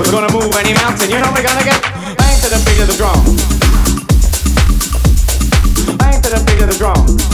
We're gonna move any mountain. You know we're gonna get to the beat of the drum. Bang to the beat of the drum.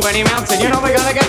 Gonna move any mountain, you know we're gonna get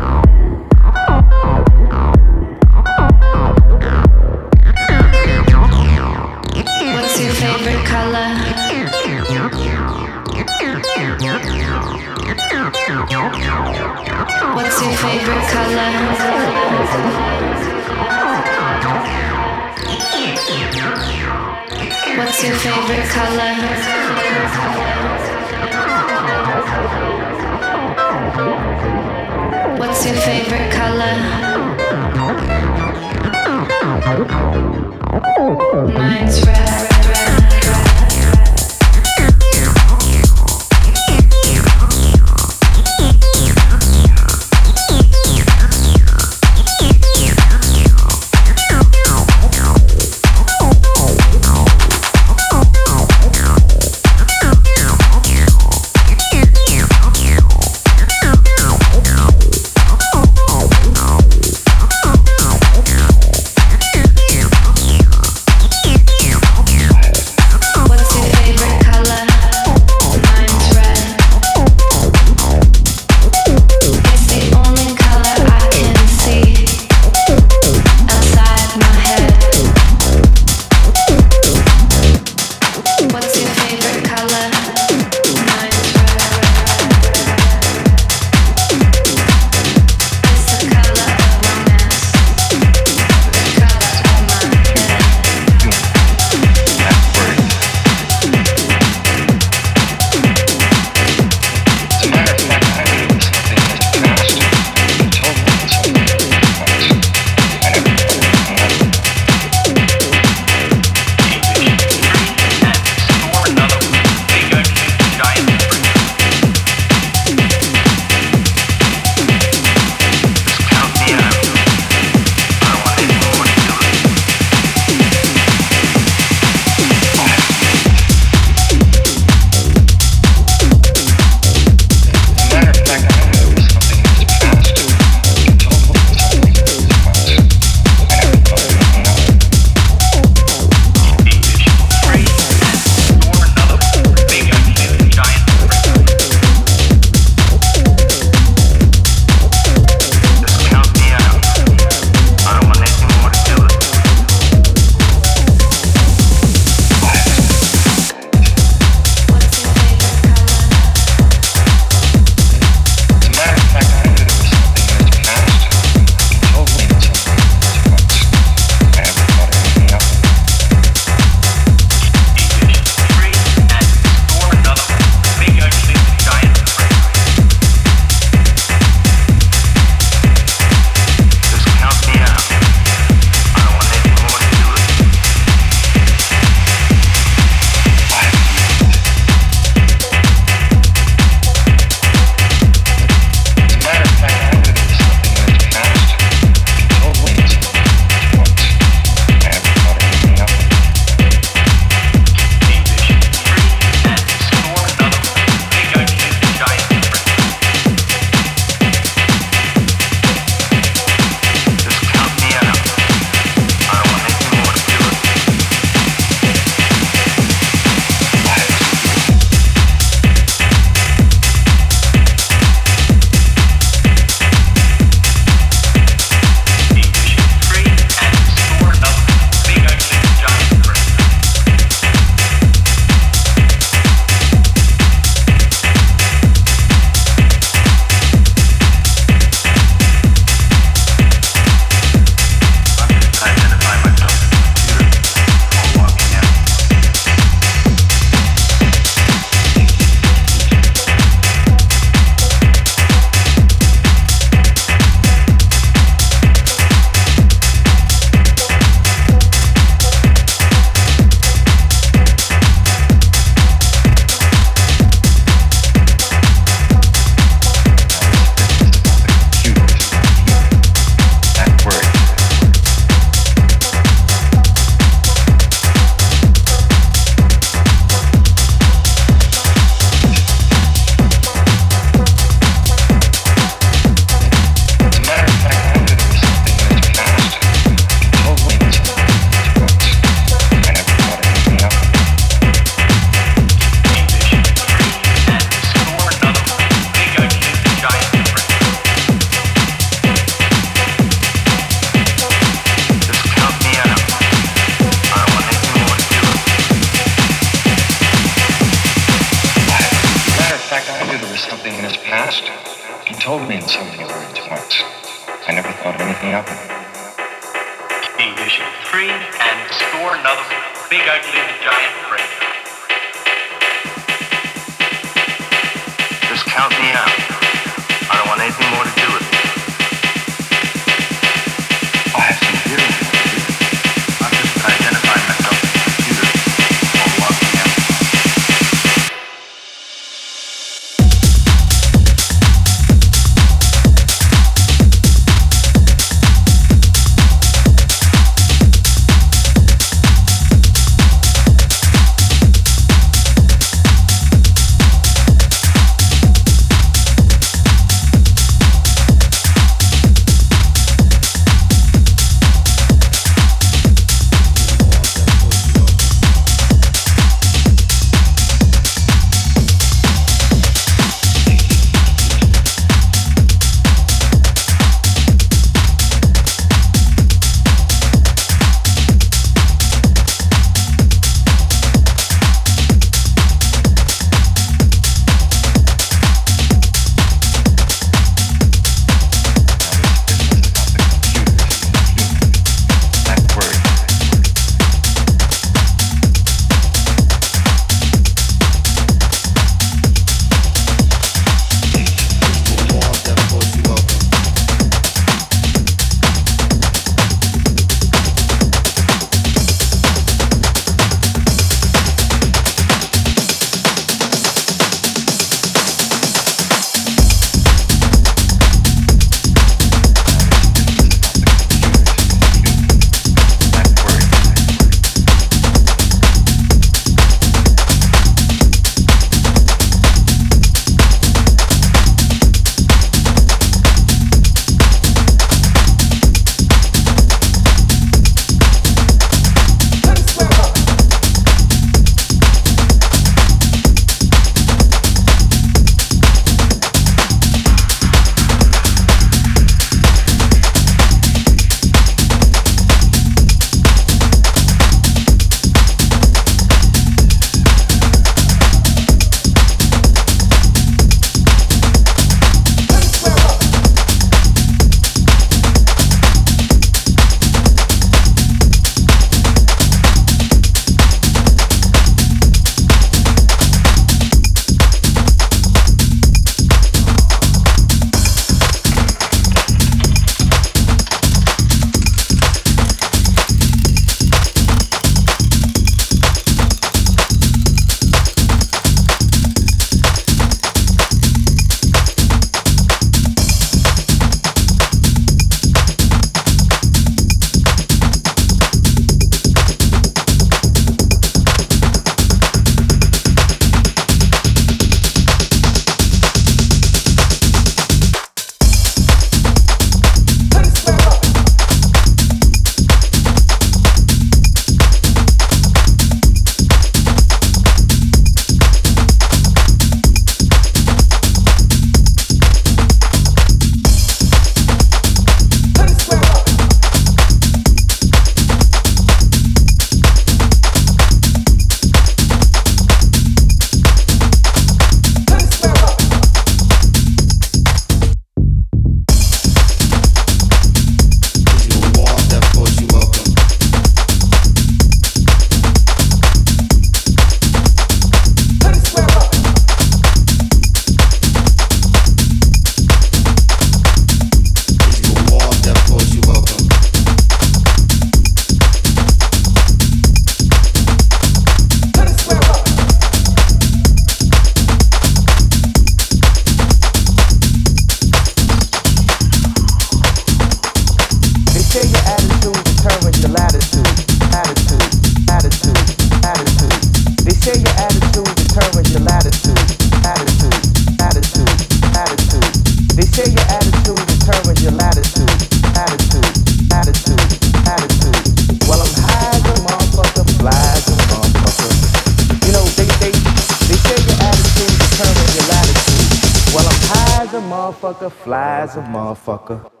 motherfucker, fly as a motherfucker.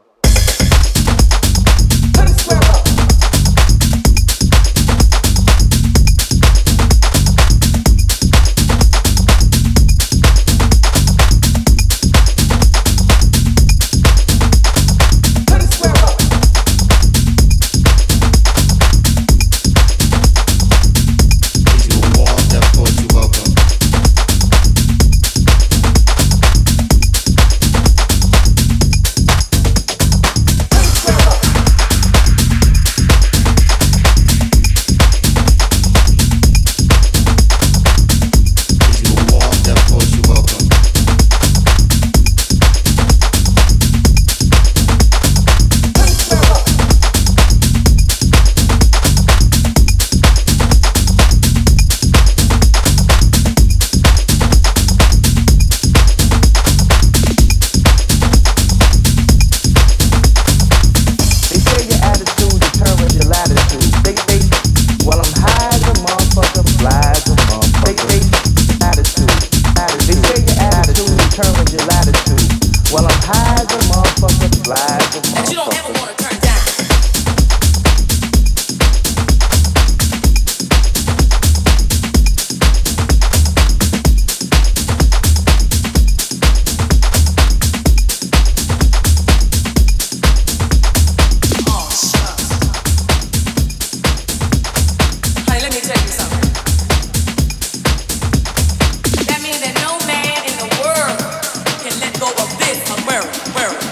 wear it, wear it.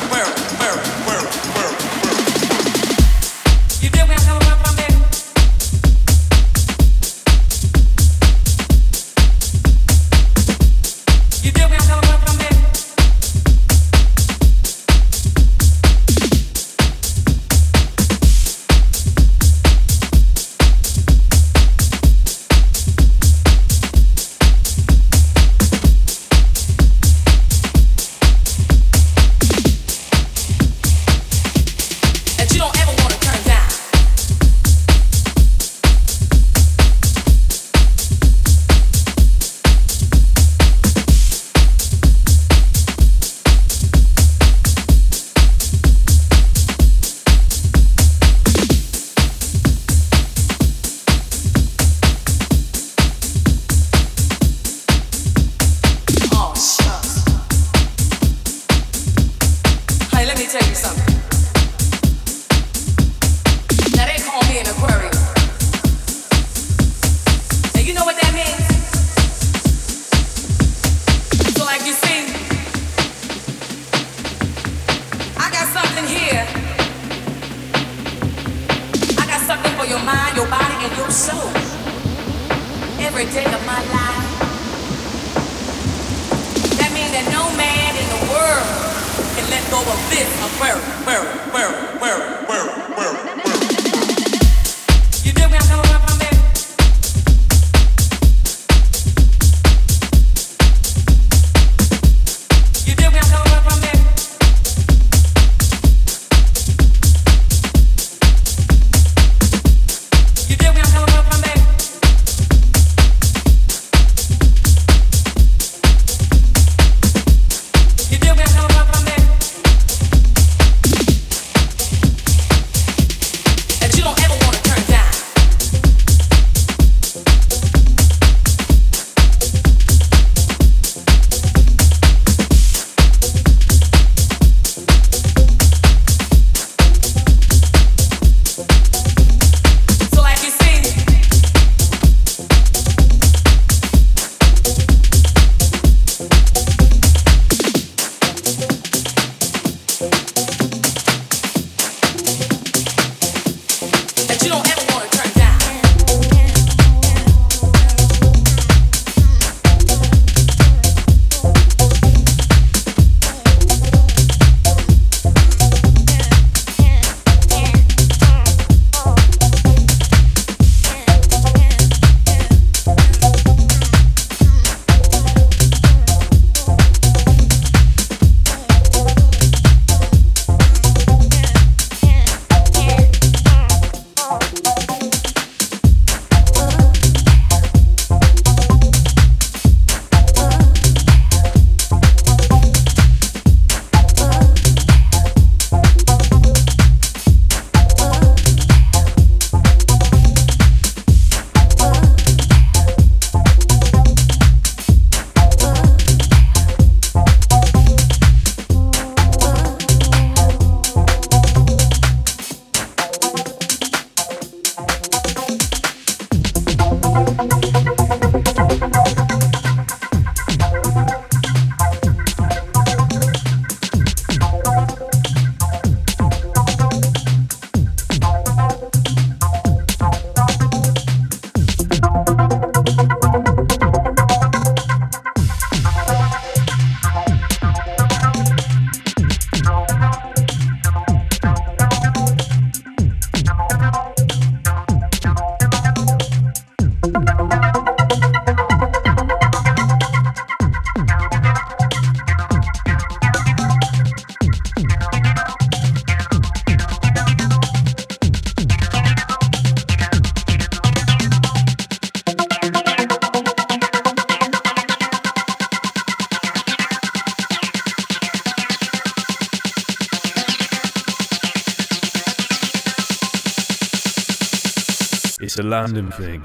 London thing.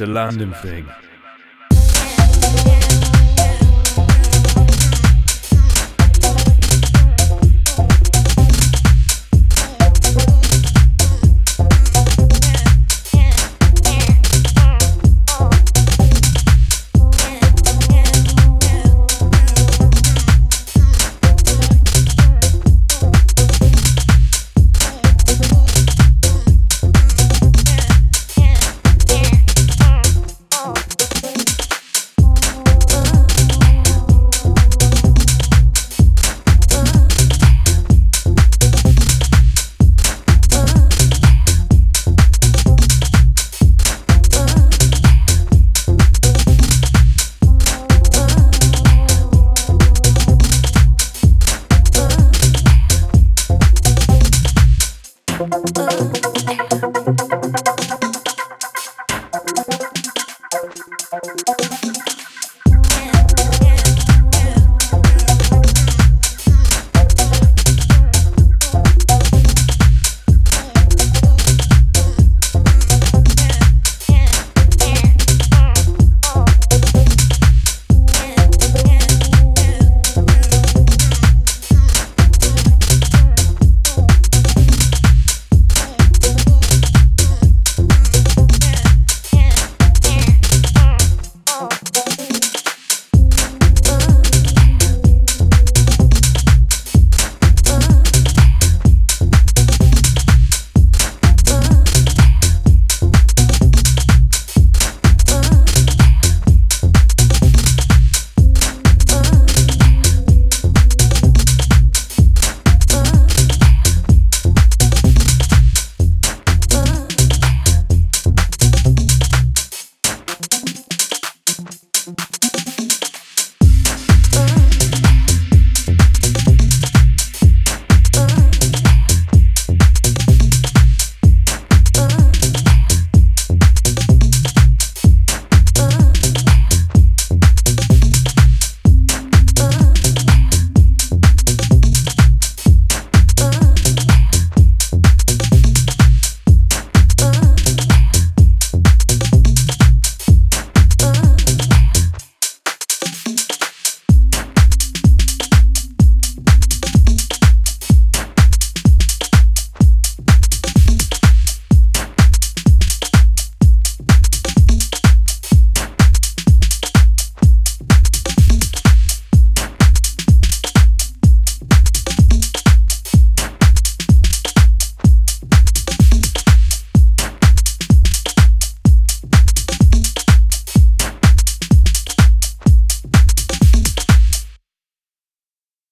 A London thing.